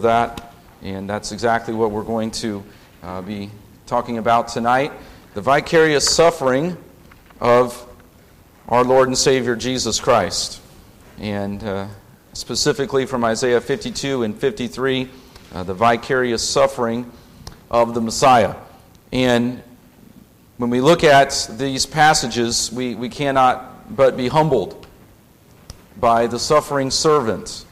that, and that's exactly what we're going to uh, be talking about tonight the vicarious suffering of our Lord and Savior Jesus Christ. And uh, specifically from Isaiah 52 and 53, uh, the vicarious suffering of the Messiah. And when we look at these passages, we, we cannot but be humbled by the suffering servant,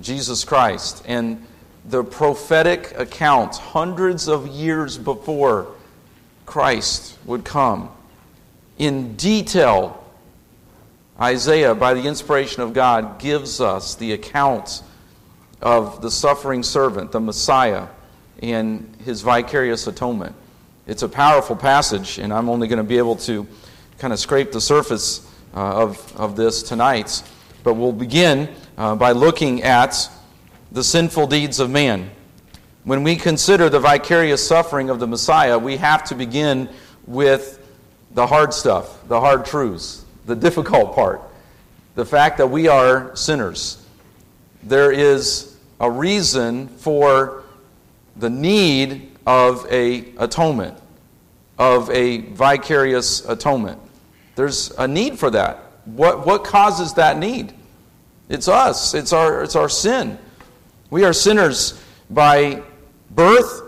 Jesus Christ, and the prophetic account hundreds of years before Christ would come. In detail, Isaiah, by the inspiration of God, gives us the account of the suffering servant, the Messiah, and his vicarious atonement. It's a powerful passage, and I'm only going to be able to kind of scrape the surface uh, of, of this tonight. But we'll begin uh, by looking at the sinful deeds of man. When we consider the vicarious suffering of the Messiah, we have to begin with the hard stuff, the hard truths, the difficult part, the fact that we are sinners. There is a reason for the need of a atonement, of a vicarious atonement. There's a need for that. What, what causes that need? It's us. It's our, it's our sin. We are sinners by birth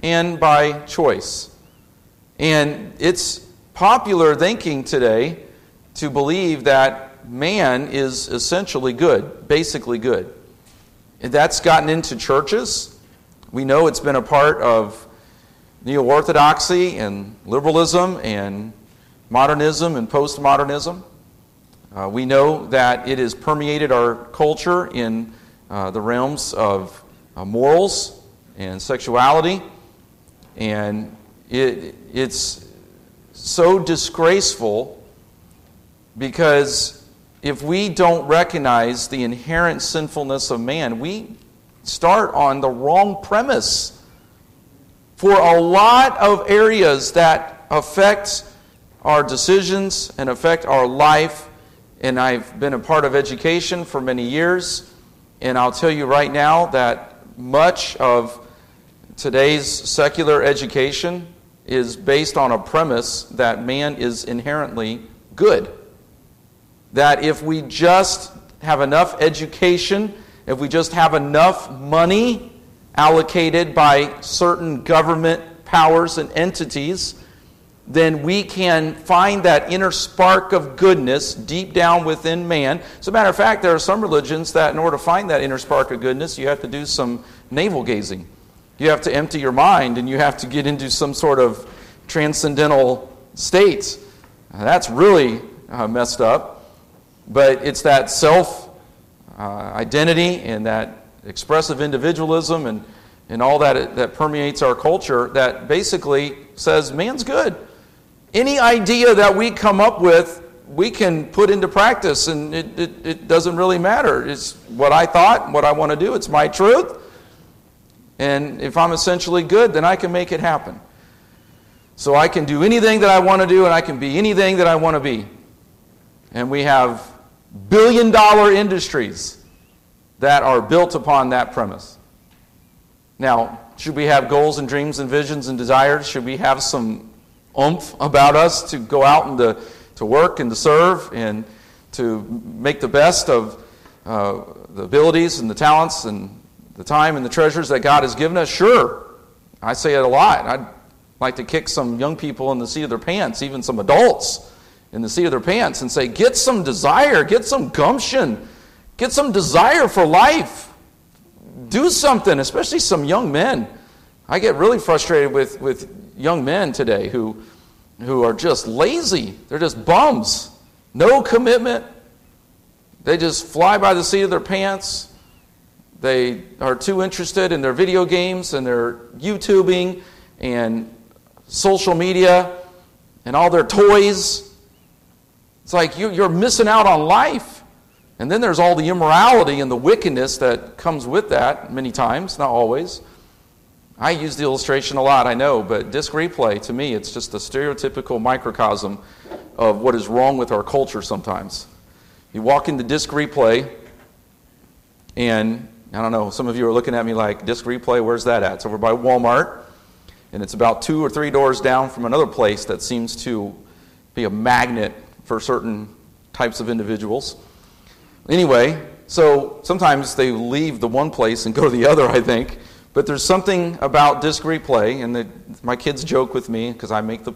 and by choice. And it's popular thinking today to believe that man is essentially good, basically good. That's gotten into churches. We know it's been a part of neo orthodoxy and liberalism and modernism and postmodernism. Uh, we know that it has permeated our culture in uh, the realms of uh, morals and sexuality. And it, it's so disgraceful because if we don't recognize the inherent sinfulness of man, we start on the wrong premise for a lot of areas that affect our decisions and affect our life and I've been a part of education for many years. And I'll tell you right now that much of today's secular education is based on a premise that man is inherently good. That if we just have enough education, if we just have enough money allocated by certain government powers and entities, then we can find that inner spark of goodness deep down within man. As a matter of fact, there are some religions that, in order to find that inner spark of goodness, you have to do some navel gazing. You have to empty your mind and you have to get into some sort of transcendental state. That's really uh, messed up. But it's that self uh, identity and that expressive individualism and, and all that, that permeates our culture that basically says man's good any idea that we come up with, we can put into practice, and it, it, it doesn't really matter. It's what I thought, what I want to do, it's my truth. And if I'm essentially good, then I can make it happen. So I can do anything that I want to do, and I can be anything that I want to be. And we have billion dollar industries that are built upon that premise. Now, should we have goals and dreams and visions and desires? Should we have some oomph about us to go out and to, to work and to serve and to make the best of uh, the abilities and the talents and the time and the treasures that God has given us? Sure. I say it a lot. I'd like to kick some young people in the seat of their pants, even some adults in the seat of their pants, and say, get some desire, get some gumption, get some desire for life. Do something, especially some young men. I get really frustrated with, with young men today who, who are just lazy. They're just bums. No commitment. They just fly by the seat of their pants. They are too interested in their video games and their YouTubing and social media and all their toys. It's like you're missing out on life. And then there's all the immorality and the wickedness that comes with that many times, not always. I use the illustration a lot, I know, but disc replay, to me, it's just a stereotypical microcosm of what is wrong with our culture sometimes. You walk into disc replay, and I don't know, some of you are looking at me like, disc replay, where's that at? It's over by Walmart, and it's about two or three doors down from another place that seems to be a magnet for certain types of individuals. Anyway, so sometimes they leave the one place and go to the other, I think. But there's something about disc replay, and the, my kids joke with me because I make the,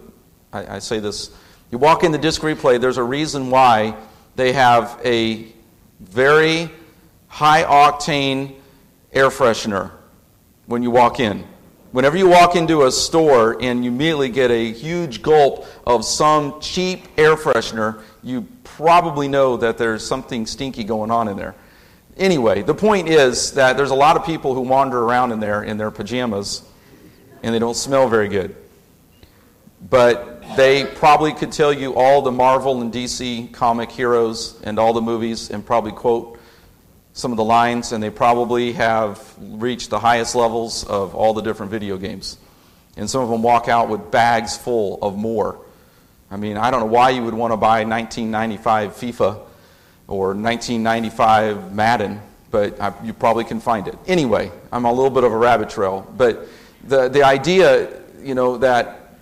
I, I say this. You walk in the disc replay, there's a reason why they have a very high octane air freshener when you walk in. Whenever you walk into a store and you immediately get a huge gulp of some cheap air freshener, you probably know that there's something stinky going on in there. Anyway, the point is that there's a lot of people who wander around in there in their pajamas and they don't smell very good. But they probably could tell you all the Marvel and DC comic heroes and all the movies and probably quote some of the lines, and they probably have reached the highest levels of all the different video games. And some of them walk out with bags full of more. I mean, I don't know why you would want to buy 1995 FIFA or 1995 Madden, but I, you probably can find it. Anyway, I'm a little bit of a rabbit trail, but the, the idea, you know, that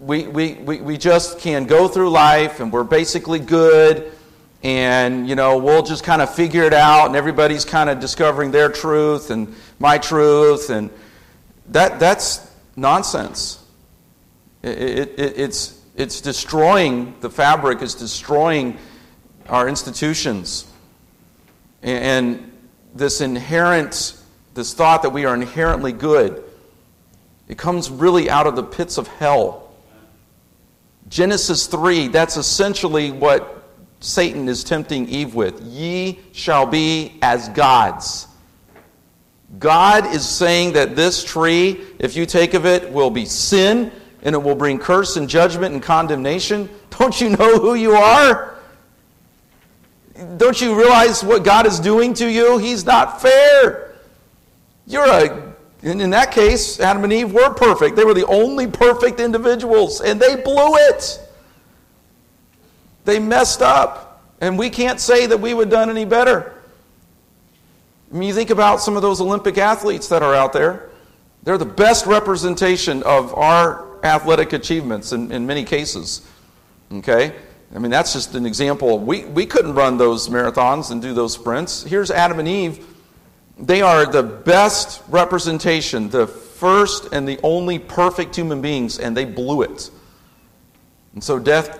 we, we, we, we just can go through life and we're basically good and you know we'll just kind of figure it out and everybody's kind of discovering their truth and my truth and that that's nonsense it, it, it, it's it's destroying the fabric it's destroying our institutions and, this inherent this thought that we are inherently good it comes really out of the pits of hell genesis 3 that's essentially what Satan is tempting Eve with. Ye shall be as gods. God is saying that this tree, if you take of it, will be sin and it will bring curse and judgment and condemnation. Don't you know who you are? Don't you realize what God is doing to you? He's not fair. You're a, and in that case, Adam and Eve were perfect. They were the only perfect individuals, and they blew it. They messed up. And we can't say that we would have done any better. I mean, you think about some of those Olympic athletes that are out there, they're the best representation of our athletic achievements in, in many cases. Okay? I mean, that's just an example. We, we couldn't run those marathons and do those sprints. Here's Adam and Eve. They are the best representation, the first and the only perfect human beings, and they blew it. And so death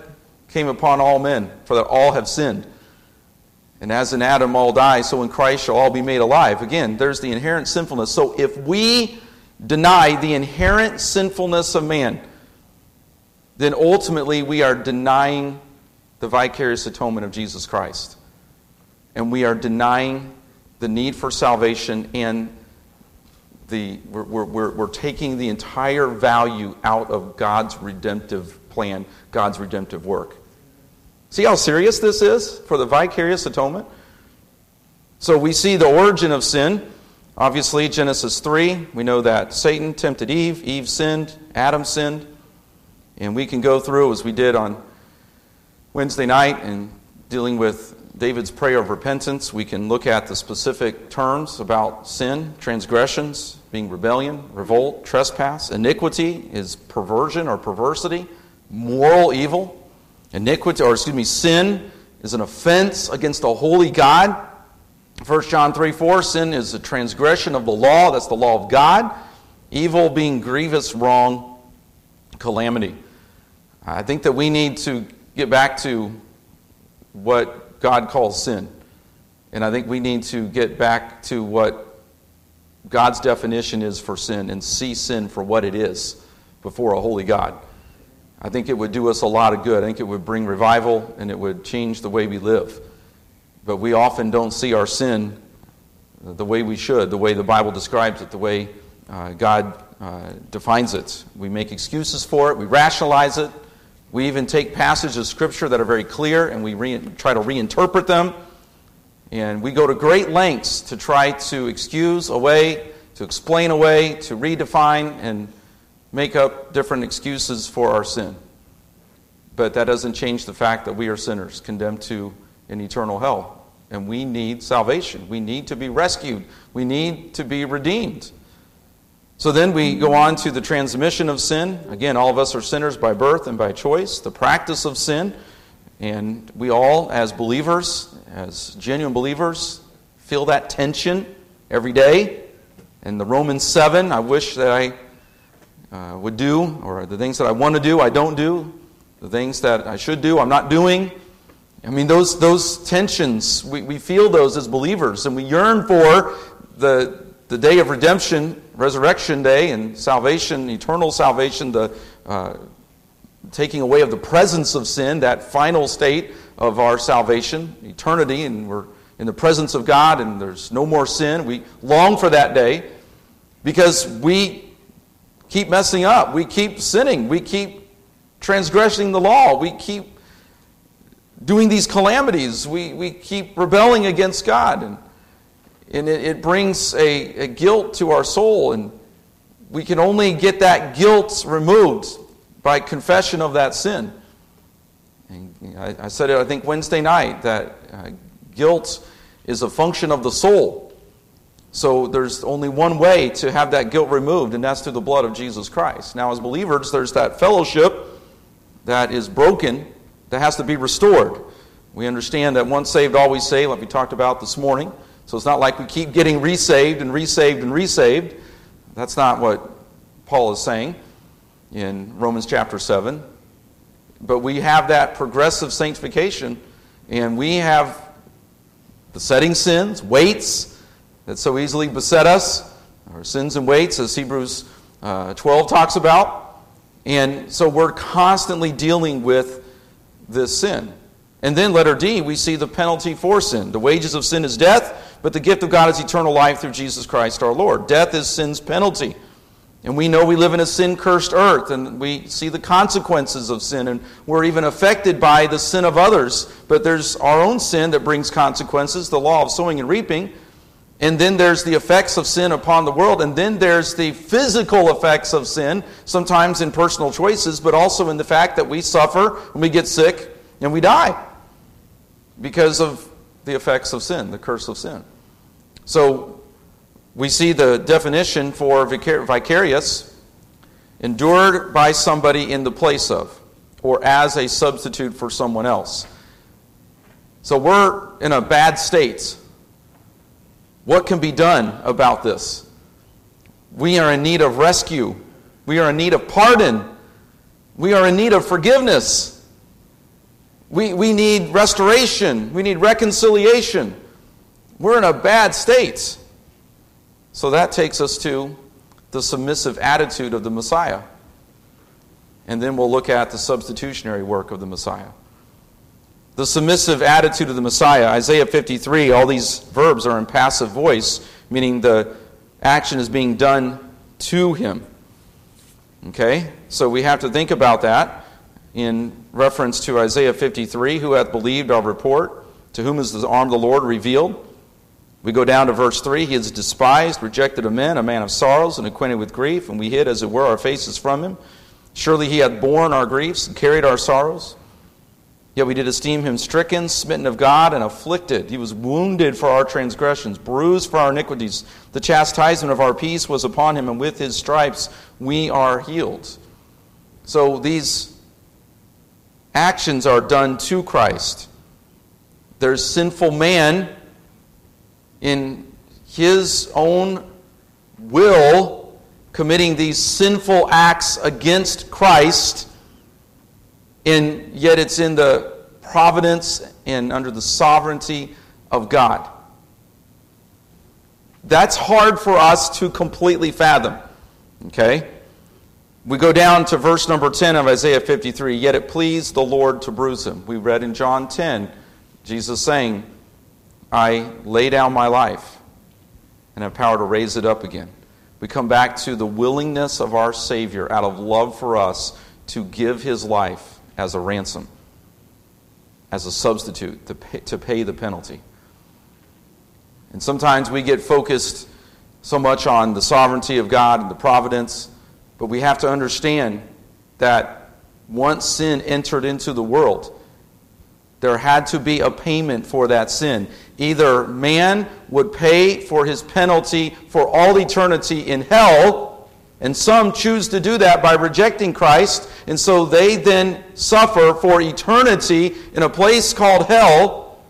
came upon all men, for that all have sinned. And as in Adam all die, so in Christ shall all be made alive. Again, there's the inherent sinfulness. So if we deny the inherent sinfulness of man, then ultimately we are denying the vicarious atonement of Jesus Christ. And we are denying the need for salvation and the, we're, we're, we're taking the entire value out of God's redemptive plan, God's redemptive work. See how serious this is for the vicarious atonement? So we see the origin of sin. Obviously, Genesis 3, we know that Satan tempted Eve, Eve sinned, Adam sinned. And we can go through, as we did on Wednesday night, and dealing with David's prayer of repentance, we can look at the specific terms about sin, transgressions, being rebellion, revolt, trespass. Iniquity is perversion or perversity, moral evil. Iniquity, or excuse me, sin is an offense against a holy God. 1 John 3 4, sin is a transgression of the law. That's the law of God. Evil being grievous, wrong, calamity. I think that we need to get back to what God calls sin. And I think we need to get back to what God's definition is for sin and see sin for what it is before a holy God. I think it would do us a lot of good. I think it would bring revival and it would change the way we live. But we often don't see our sin the way we should, the way the Bible describes it, the way uh, God uh, defines it. We make excuses for it, we rationalize it. We even take passages of Scripture that are very clear and we re- try to reinterpret them. And we go to great lengths to try to excuse away, to explain away, to redefine and make up different excuses for our sin. But that doesn't change the fact that we are sinners, condemned to an eternal hell. And we need salvation. We need to be rescued. We need to be redeemed. So then we go on to the transmission of sin. Again, all of us are sinners by birth and by choice. The practice of sin. And we all, as believers, as genuine believers, feel that tension every day. In the Romans 7, I wish that I uh, would do, or the things that I want to do, I don't do. The things that I should do, I'm not doing. I mean, those, those tensions, we, we feel those as believers, and we yearn for the, the day of redemption, resurrection day, and salvation, eternal salvation, the uh, taking away of the presence of sin, that final state of our salvation, eternity, and we're in the presence of God and there's no more sin. We long for that day because we keep messing up. We keep sinning. We keep transgressing the law. We keep doing these calamities. We, we keep rebelling against God. And, and it, it brings a, a guilt to our soul. And we can only get that guilt removed by confession of that sin. And I, I said it, I think, Wednesday night that uh, guilt is a function of the soul. So there's only one way to have that guilt removed, and that's through the blood of Jesus Christ. Now, as believers, there's that fellowship that is broken that has to be restored. We understand that once saved, always saved, like we talked about this morning. So it's not like we keep getting resaved and resaved and resaved. That's not what Paul is saying in Romans chapter 7. But we have that progressive sanctification, and we have besetting sins, weights that so easily beset us, our sins and weights, as Hebrews uh, 12 talks about. And so we're constantly dealing with this sin. And then, letter D, we see the penalty for sin. The wages of sin is death, but the gift of God is eternal life through Jesus Christ our Lord. Death is sin's penalty. And we know we live in a sin cursed earth, and we see the consequences of sin, and we're even affected by the sin of others. But there's our own sin that brings consequences, the law of sowing and reaping. And then there's the effects of sin upon the world, and then there's the physical effects of sin, sometimes in personal choices, but also in the fact that we suffer when we get sick and we die because of the effects of sin, the curse of sin. So we see the definition for vicarious endured by somebody in the place of or as a substitute for someone else. So we're in a bad state. What can be done about this? We are in need of rescue. We are in need of pardon. We are in need of forgiveness. We, we need restoration. We need reconciliation. We're in a bad state. So that takes us to the submissive attitude of the Messiah. And then we'll look at the substitutionary work of the Messiah. The submissive attitude of the Messiah, Isaiah 53, all these verbs are in passive voice, meaning the action is being done to him. Okay? So we have to think about that in reference to Isaiah 53 Who hath believed our report? To whom is the arm of the Lord revealed? We go down to verse 3 He is despised, rejected of men, a man of sorrows, and acquainted with grief, and we hid, as it were, our faces from him. Surely he hath borne our griefs and carried our sorrows. Yet we did esteem him stricken, smitten of God, and afflicted. He was wounded for our transgressions, bruised for our iniquities. The chastisement of our peace was upon him, and with his stripes we are healed. So these actions are done to Christ. There's sinful man in his own will committing these sinful acts against Christ, and yet it's in the providence and under the sovereignty of God. That's hard for us to completely fathom. Okay? We go down to verse number 10 of Isaiah 53. Yet it pleased the Lord to bruise him. We read in John 10, Jesus saying, I lay down my life and have power to raise it up again. We come back to the willingness of our Savior out of love for us to give his life as a ransom, as a substitute to pay, to pay the penalty. And sometimes we get focused so much on the sovereignty of God and the providence, but we have to understand that once sin entered into the world, there had to be a payment for that sin. Either man would pay for his penalty for all eternity in hell, and some choose to do that by rejecting Christ, and so they then suffer for eternity in a place called hell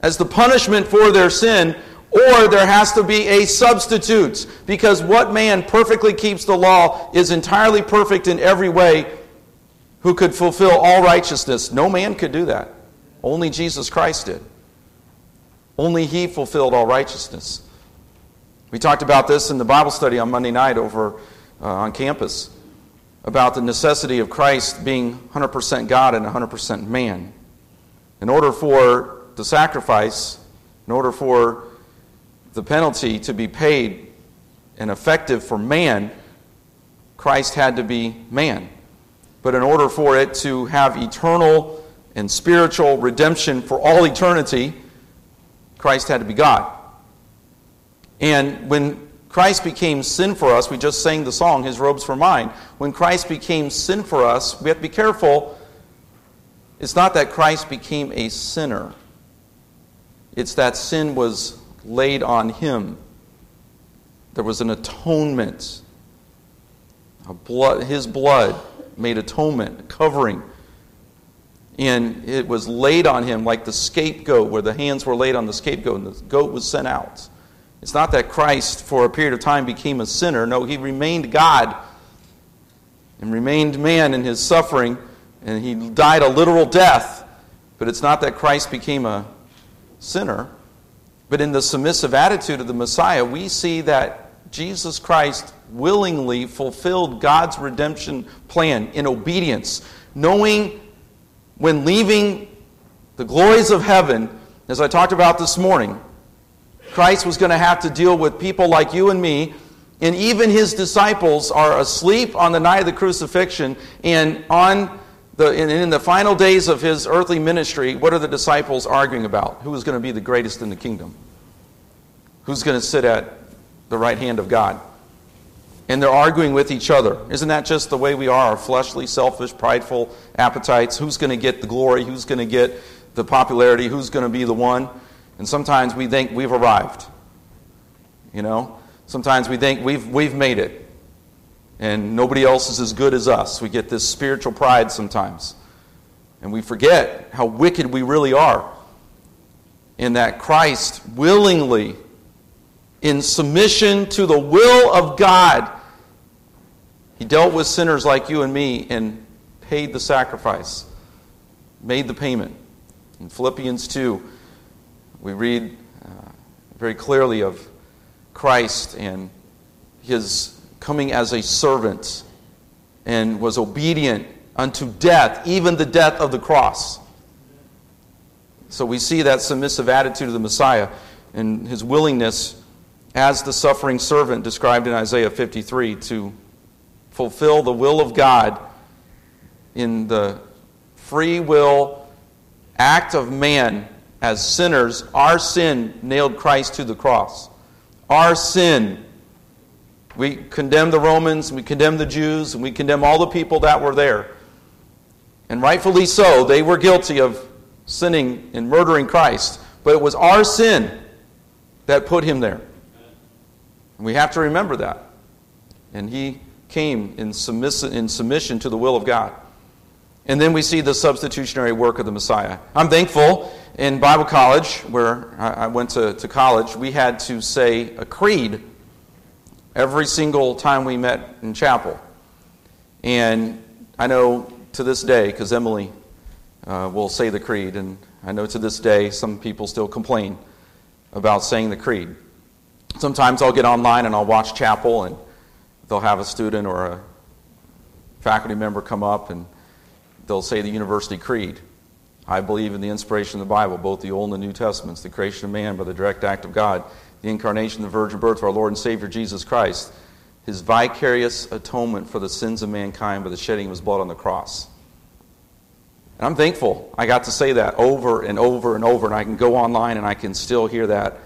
as the punishment for their sin, or there has to be a substitute, because what man perfectly keeps the law is entirely perfect in every way who could fulfill all righteousness. No man could do that. Only Jesus Christ did. Only He fulfilled all righteousness. We talked about this in the Bible study on Monday night over uh, on campus about the necessity of Christ being 100% God and 100% man. In order for the sacrifice, in order for the penalty to be paid and effective for man, Christ had to be man. But in order for it to have eternal and spiritual redemption for all eternity, Christ had to be God. And when Christ became sin for us, we just sang the song, His Robes for Mine. When Christ became sin for us, we have to be careful. It's not that Christ became a sinner, it's that sin was laid on Him. There was an atonement. Blood, his blood made atonement, covering and it was laid on him like the scapegoat, where the hands were laid on the scapegoat and the goat was sent out. It's not that Christ, for a period of time, became a sinner. No, he remained God and remained man in his suffering, and he died a literal death. But it's not that Christ became a sinner. But in the submissive attitude of the Messiah, we see that Jesus Christ willingly fulfilled God's redemption plan in obedience, knowing when leaving the glories of heaven, as I talked about this morning, Christ was going to have to deal with people like you and me, and even his disciples are asleep on the night of the crucifixion, and on the, in, in the final days of his earthly ministry, what are the disciples arguing about? Who is going to be the greatest in the kingdom? Who's going to sit at the right hand of God? and they're arguing with each other. Isn't that just the way we are? Our fleshly, selfish, prideful appetites. Who's going to get the glory? Who's going to get the popularity? Who's going to be the one? And sometimes we think we've arrived. You know? Sometimes we think we've, we've made it. And nobody else is as good as us. We get this spiritual pride sometimes. And we forget how wicked we really are. In that Christ willingly in submission to the will of God. He dealt with sinners like you and me and paid the sacrifice, made the payment. In Philippians 2, we read uh, very clearly of Christ and his coming as a servant and was obedient unto death, even the death of the cross. So we see that submissive attitude of the Messiah and his willingness as the suffering servant described in Isaiah 53 to fulfill the will of God in the free will act of man as sinners. Our sin nailed Christ to the cross. Our sin. We condemn the Romans, we condemn the Jews, and we condemn all the people that were there. And rightfully so, they were guilty of sinning and murdering Christ. But it was our sin that put him there. And we have to remember that. And he came in, submiss- in submission to the will of God. And then we see the substitutionary work of the Messiah. I'm thankful in Bible college, where I went to, to college, we had to say a creed every single time we met in chapel. And I know to this day, because Emily uh, will say the creed, and I know to this day some people still complain about saying the creed. Sometimes I'll get online and I'll watch chapel, and they'll have a student or a faculty member come up and they'll say the University Creed. I believe in the inspiration of the Bible, both the Old and the New Testaments, the creation of man by the direct act of God, the incarnation, the virgin birth of our Lord and Savior Jesus Christ, his vicarious atonement for the sins of mankind by the shedding of his blood on the cross. And I'm thankful I got to say that over and over and over, and I can go online and I can still hear that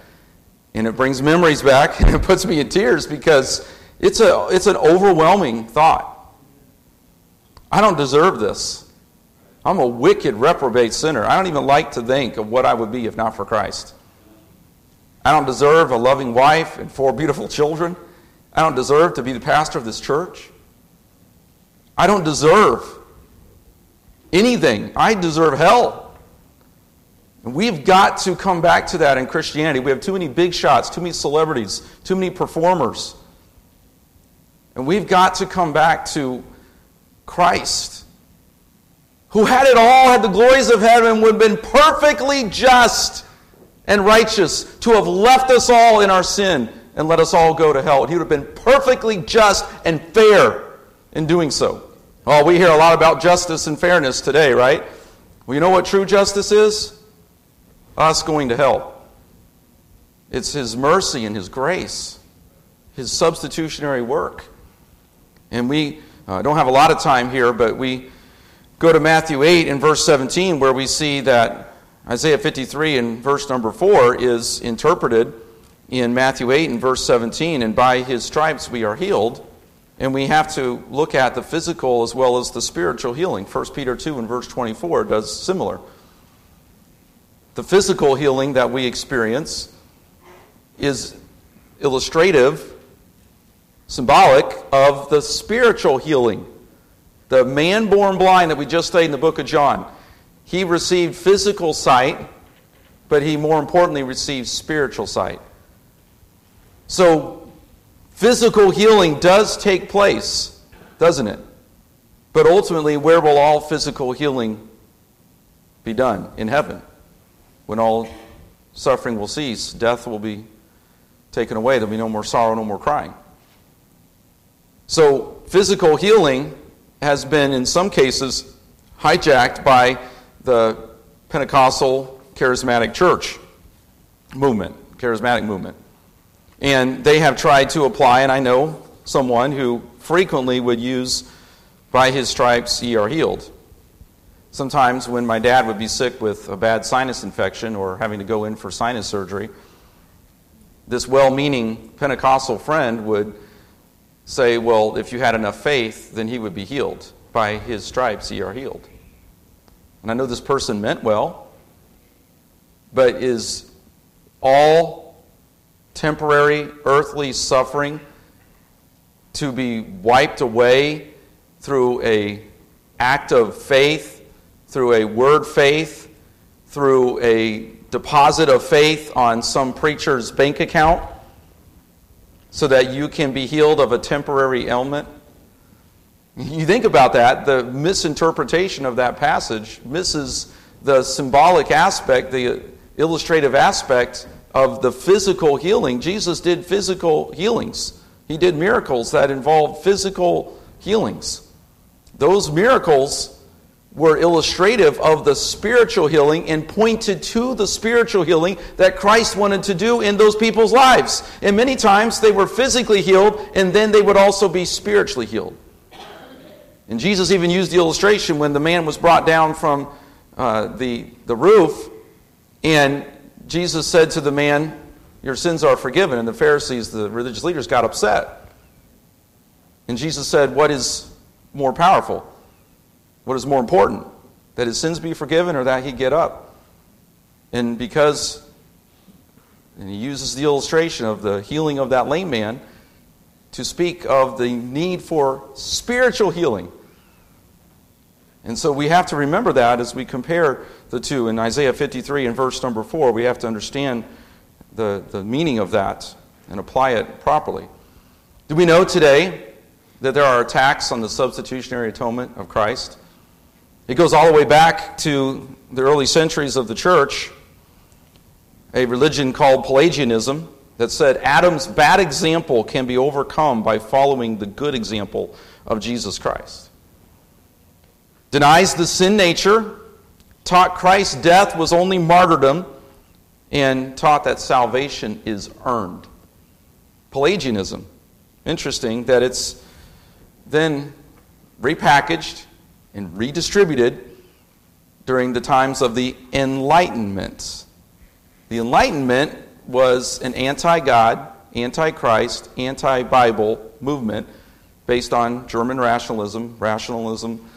and it brings memories back and it puts me in tears because it's, a, it's an overwhelming thought. I don't deserve this. I'm a wicked, reprobate sinner. I don't even like to think of what I would be if not for Christ. I don't deserve a loving wife and four beautiful children. I don't deserve to be the pastor of this church. I don't deserve anything. I deserve hell. And we've got to come back to that in Christianity. We have too many big shots, too many celebrities, too many performers. And we've got to come back to Christ, who had it all, had the glories of heaven, would have been perfectly just and righteous to have left us all in our sin and let us all go to hell. He would have been perfectly just and fair in doing so. Well, we hear a lot about justice and fairness today, right? Well, you know what true justice is? Us going to hell. It's His mercy and His grace, His substitutionary work. And we uh, don't have a lot of time here, but we go to Matthew 8 and verse 17, where we see that Isaiah 53 and verse number 4 is interpreted in Matthew 8 and verse 17, and by his stripes we are healed. And we have to look at the physical as well as the spiritual healing. 1 Peter 2 and verse 24 does similar. The physical healing that we experience is illustrative, symbolic of the spiritual healing. The man born blind that we just studied in the book of John, he received physical sight, but he more importantly received spiritual sight. So Physical healing does take place, doesn't it? But ultimately, where will all physical healing be done? In heaven. When all suffering will cease, death will be taken away. There'll be no more sorrow, no more crying. So, physical healing has been, in some cases, hijacked by the Pentecostal charismatic church movement, charismatic movement. And they have tried to apply, and I know someone who frequently would use, by his stripes ye are healed. Sometimes when my dad would be sick with a bad sinus infection or having to go in for sinus surgery, this well meaning Pentecostal friend would say, Well, if you had enough faith, then he would be healed. By his stripes ye are healed. And I know this person meant well, but is all temporary earthly suffering to be wiped away through a act of faith, through a word faith, through a deposit of faith on some preacher's bank account so that you can be healed of a temporary ailment. You think about that, the misinterpretation of that passage misses the symbolic aspect, the illustrative aspect of the physical healing. Jesus did physical healings, he did miracles that involved physical healings. Those miracles were illustrative of the spiritual healing and pointed to the spiritual healing that Christ wanted to do in those people's lives. And many times they were physically healed and then they would also be spiritually healed. And Jesus even used the illustration when the man was brought down from uh, the, the roof and Jesus said to the man, Your sins are forgiven. And the Pharisees, the religious leaders, got upset. And Jesus said, What is more powerful? What is more important? That his sins be forgiven or that he get up? And because and he uses the illustration of the healing of that lame man to speak of the need for spiritual healing. And so we have to remember that as we compare the two. In Isaiah 53 and verse number 4, we have to understand the, the meaning of that and apply it properly. Do we know today that there are attacks on the substitutionary atonement of Christ? It goes all the way back to the early centuries of the church, a religion called Pelagianism that said Adam's bad example can be overcome by following the good example of Jesus Christ. Denies the sin nature taught Christ's death was only martyrdom, and taught that salvation is earned. Pelagianism. Interesting that it's then repackaged and redistributed during the times of the Enlightenment. The Enlightenment was an anti God, anti Christ, anti Bible movement based on German rationalism, rationalism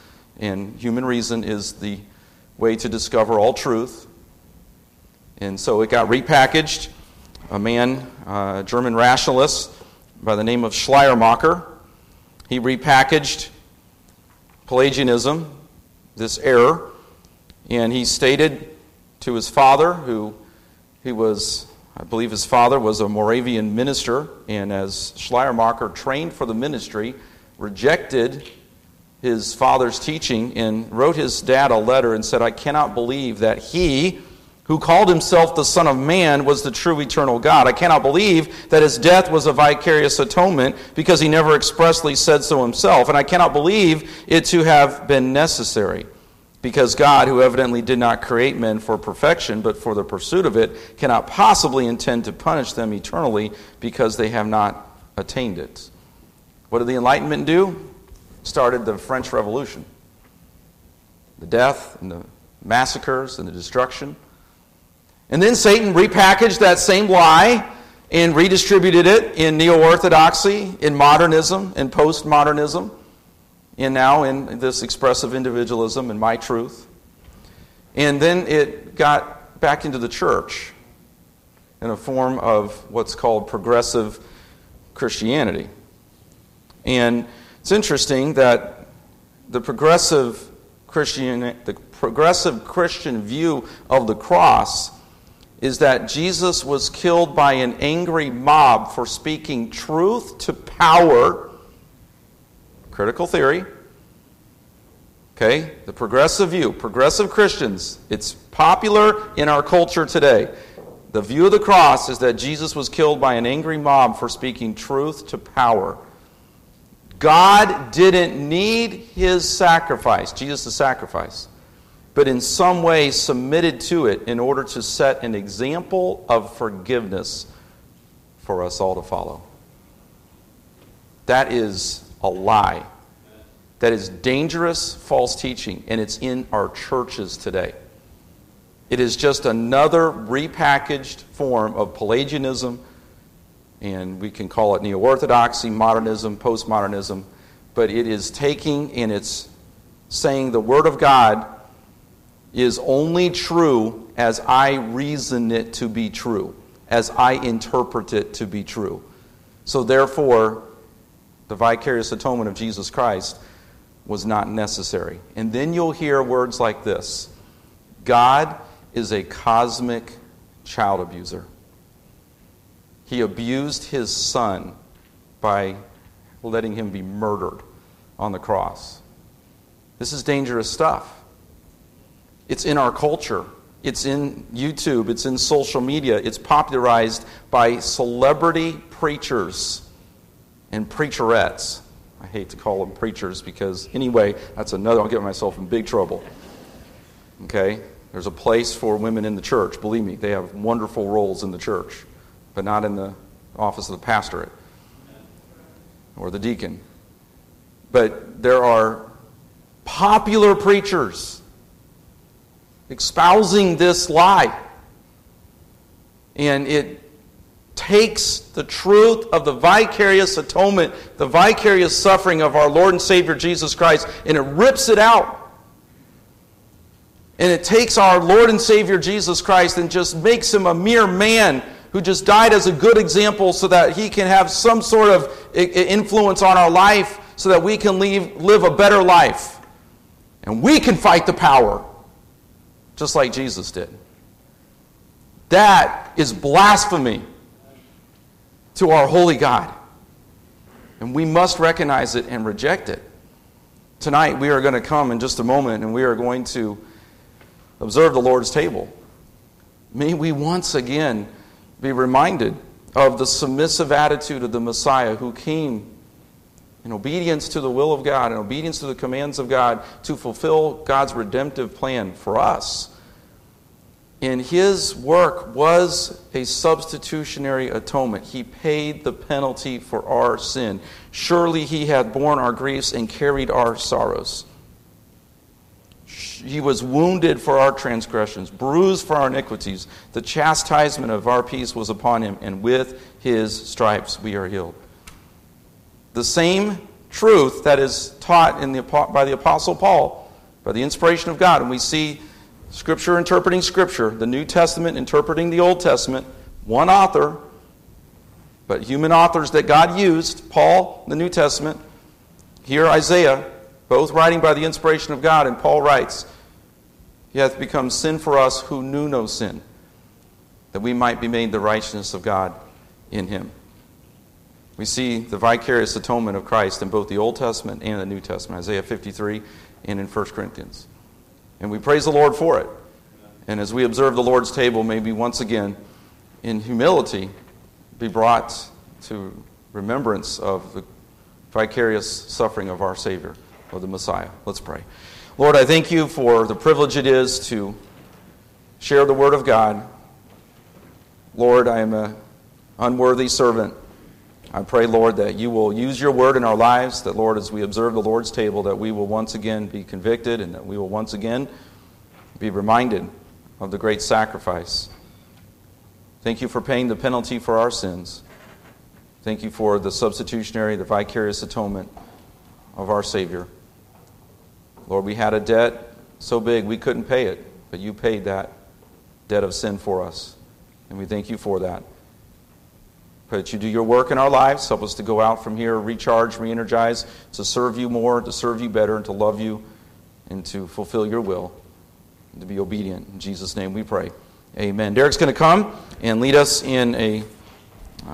And human reason is the way to discover all truth. And so it got repackaged. A man, a German rationalist by the name of Schleiermacher, he repackaged Pelagianism, this error, and he stated to his father, who he was, I believe his father was a Moravian minister, and as Schleiermacher trained for the ministry, rejected his father's teaching and wrote his dad a letter and said, I cannot believe that he, who called himself the Son of Man, was the true eternal God. I cannot believe that his death was a vicarious atonement because he never expressly said so himself. And I cannot believe it to have been necessary because God, who evidently did not create men for perfection but for the pursuit of it, cannot possibly intend to punish them eternally because they have not attained it. What did the Enlightenment do? Started the French Revolution. The death and the massacres and the destruction. And then Satan repackaged that same lie and redistributed it in neo orthodoxy, in modernism, in postmodernism and now in this expressive individualism and my truth. And then it got back into the church in a form of what's called progressive Christianity. And it's interesting that the progressive Christian, the progressive Christian view of the cross is that Jesus was killed by an angry mob for speaking truth to power critical theory. Okay? The progressive view, progressive Christians, it's popular in our culture today. The view of the cross is that Jesus was killed by an angry mob for speaking truth to power. God didn't need his sacrifice, Jesus' sacrifice, but in some way submitted to it in order to set an example of forgiveness for us all to follow. That is a lie. That is dangerous false teaching, and it's in our churches today. It is just another repackaged form of Pelagianism, and we can call it neo orthodoxy, modernism, postmodernism, but it is taking and it's saying the Word of God is only true as I reason it to be true, as I interpret it to be true. So, therefore, the vicarious atonement of Jesus Christ was not necessary. And then you'll hear words like this God is a cosmic child abuser. He abused his son by letting him be murdered on the cross. This is dangerous stuff. It's in our culture. It's in YouTube. It's in social media. It's popularized by celebrity preachers and preacherettes. I hate to call them preachers because, anyway, that's another, I'll get myself in big trouble. Okay? There's a place for women in the church. Believe me, they have wonderful roles in the church, but not in the office of the pastorate or the deacon. But there are popular preachers espousing this lie. And it takes the truth of the vicarious atonement, the vicarious suffering of our Lord and Savior Jesus Christ, and it rips it out. And it takes our Lord and Savior Jesus Christ and just makes him a mere man who just died as a good example so that he can have some sort of influence on our life so that we can leave, live a better life. And we can fight the power just like Jesus did. That is blasphemy to our holy God. And we must recognize it and reject it. Tonight, we are going to come in just a moment and we are going to observe the Lord's table. May we once again be reminded of the submissive attitude of the Messiah who came in obedience to the will of God, in obedience to the commands of God, to fulfill God's redemptive plan for us And his work was a substitutionary atonement. He paid the penalty for our sin. Surely he had borne our griefs and carried our sorrows. He was wounded for our transgressions, bruised for our iniquities. The chastisement of our peace was upon him, and with his stripes we are healed. The same truth that is taught the, by the Apostle Paul by the inspiration of God. And we see Scripture interpreting Scripture, the New Testament interpreting the Old Testament, one author, but human authors that God used, Paul, the New Testament, here Isaiah, both writing by the inspiration of God, and Paul writes, He hath become sin for us who knew no sin, that we might be made the righteousness of God in him. We see the vicarious atonement of Christ in both the Old Testament and the New Testament, Isaiah 53 and in 1 Corinthians. And we praise the Lord for it. And as we observe the Lord's table, maybe once again, in humility, be brought to remembrance of the vicarious suffering of our Savior, of the Messiah. Let's pray. Lord, I thank you for the privilege it is to share the Word of God. Lord, I am an unworthy servant. I pray, Lord, that you will use your word in our lives, that, Lord, as we observe the Lord's table, that we will once again be convicted and that we will once again be reminded of the great sacrifice. Thank you for paying the penalty for our sins. Thank you for the substitutionary, the vicarious atonement of our Savior. Lord, we had a debt so big we couldn't pay it, but you paid that debt of sin for us. And we thank you for that. Pray that you do your work in our lives. Help us to go out from here, recharge, re energize, to serve you more, to serve you better, and to love you, and to fulfill your will, and to be obedient. In Jesus' name we pray. Amen. Derek's going to come and lead us in a